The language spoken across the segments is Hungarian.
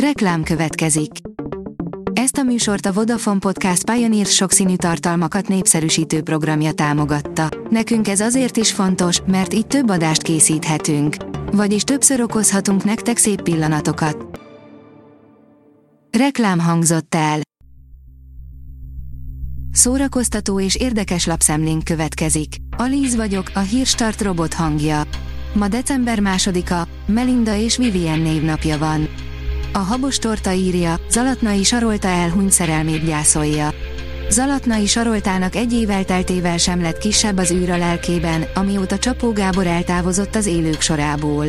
Reklám következik. Ezt a műsort a Vodafone Podcast Pioneer sokszínű tartalmakat népszerűsítő programja támogatta. Nekünk ez azért is fontos, mert így több adást készíthetünk. Vagyis többször okozhatunk nektek szép pillanatokat. Reklám hangzott el. Szórakoztató és érdekes lapszemlénk következik. Alíz vagyok, a hírstart robot hangja. Ma december másodika, Melinda és Vivien névnapja van. A habos torta írja, Zalatnai Sarolta elhunyt szerelmét gyászolja. Zalatnai Saroltának egy év elteltével sem lett kisebb az űr a lelkében, amióta Csapó Gábor eltávozott az élők sorából.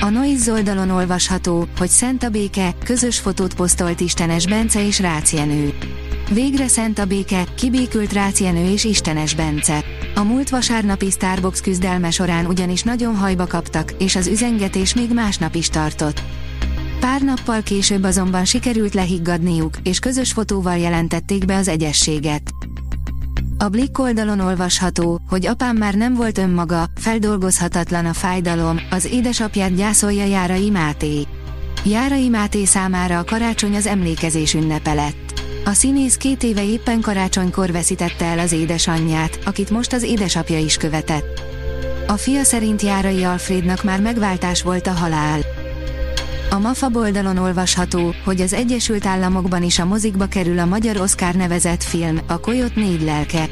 A Noise oldalon olvasható, hogy Szent a Béke, közös fotót posztolt Istenes Bence és Rácz. Végre Szent a Béke, kibékült Rácz és Istenes Bence. A múlt vasárnapi Starbucks küzdelme során ugyanis nagyon hajba kaptak, és az üzengetés még másnap is tartott. Pár nappal később azonban sikerült lehiggadniuk, és közös fotóval jelentették be az egyességet. A Blick oldalon olvasható, hogy apám már nem volt önmaga, feldolgozhatatlan a fájdalom, az édesapját gyászolja Járai Máté. Járai Máté számára a karácsony az emlékezés ünnepe lett. A színész két éve éppen karácsonykor veszítette el az édesanyját, akit most az édesapja is követett. A fia szerint Járai Alfrednak már megváltás volt a halál. A MAFA oldalon olvasható, hogy az Egyesült Államokban is a mozikba kerül a magyar Oscar nevezett film, a Koyot négy lelke.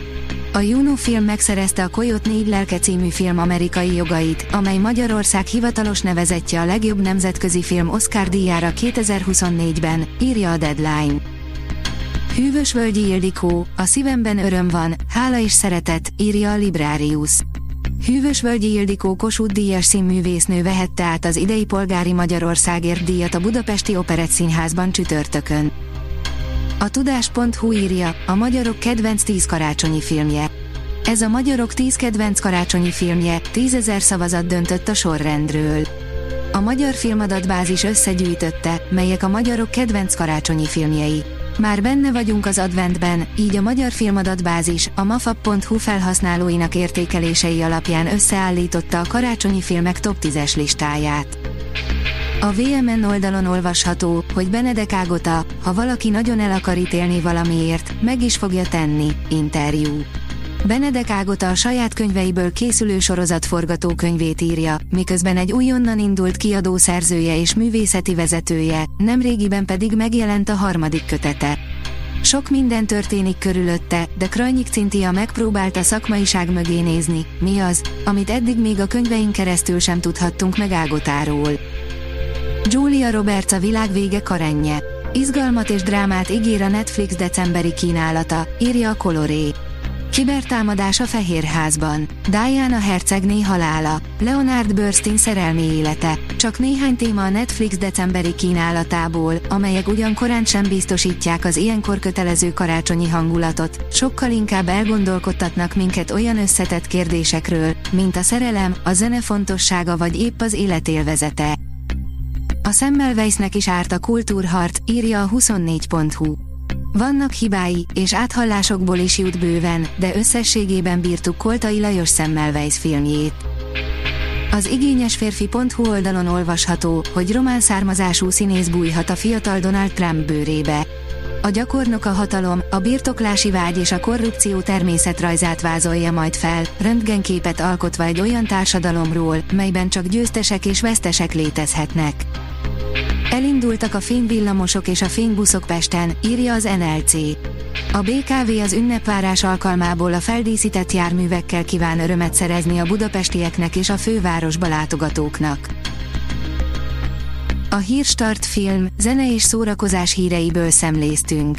A Juno film megszerezte a Koyot négy lelke című film amerikai jogait, amely Magyarország hivatalos nevezetje a legjobb nemzetközi film Oscar díjára 2024-ben, írja a Deadline. Hűvös Völgyi Ildikó, a szívemben öröm van, hála és szeretet, írja a Librarius. Hűvös Völgyi Ildikó Kossuth díjas színművésznő vehette át az idei polgári Magyarországért díjat a Budapesti Operett Színházban csütörtökön. A tudás.hu írja, a magyarok kedvenc 10 karácsonyi filmje. Ez a magyarok 10 kedvenc karácsonyi filmje, 10 ezer szavazat döntött a sorrendről. A Magyar Filmadatbázis összegyűjtötte, melyek a magyarok kedvenc karácsonyi filmjei. Már benne vagyunk az adventben, így a Magyar Filmadatbázis, a mafab.hu felhasználóinak értékelései alapján összeállította a karácsonyi filmek top 10-es listáját. A VMN oldalon olvasható, hogy Benedek Ágota, ha valaki nagyon el akar ítélni valamiért, meg is fogja tenni, interjú. Benedek Ágota a saját könyveiből készülő sorozat forgatókönyvét írja, miközben egy újonnan indult kiadó szerzője és művészeti vezetője, nemrégiben pedig megjelent a harmadik kötete. Sok minden történik körülötte, de Krajnyik Cintia megpróbált a szakmaiság mögé nézni, mi az, amit eddig még a könyveink keresztül sem tudhattunk meg Ágotáról. Julia Roberts a világ vége karenje. Izgalmat és drámát ígér a Netflix decemberi kínálata, írja a Coloré. Kibertámadás a Fehérházban. Diana hercegné halála. Leonard Bernstein szerelmi élete. Csak néhány téma a Netflix decemberi kínálatából, amelyek ugyan korán sem biztosítják az ilyenkor kötelező karácsonyi hangulatot, sokkal inkább elgondolkodtatnak minket olyan összetett kérdésekről, mint a szerelem, a zene fontossága vagy épp az életélvezete. A Semmelweisnek is árt a kultúrhart, írja a 24.hu. Vannak hibái, és áthallásokból is jut bőven, de összességében bírtuk Koltai Lajos Semmelweis filmjét. Az igényes férfi.hu oldalon olvasható, hogy román származású színész bújhat a fiatal Donald Trump bőrébe. A gyakornok a hatalom, a birtoklási vágy és a korrupció természetrajzát vázolja majd fel, röntgenképet alkotva egy olyan társadalomról, melyben csak győztesek és vesztesek létezhetnek. Elindultak a fényvillamosok és a fénybuszok Pesten, írja az NLC. A BKV az ünnepvárás alkalmából a feldíszített járművekkel kíván örömet szerezni a budapestieknek és a fővárosba látogatóknak. A Hírstart film, zene és szórakozás híreiből szemléztünk.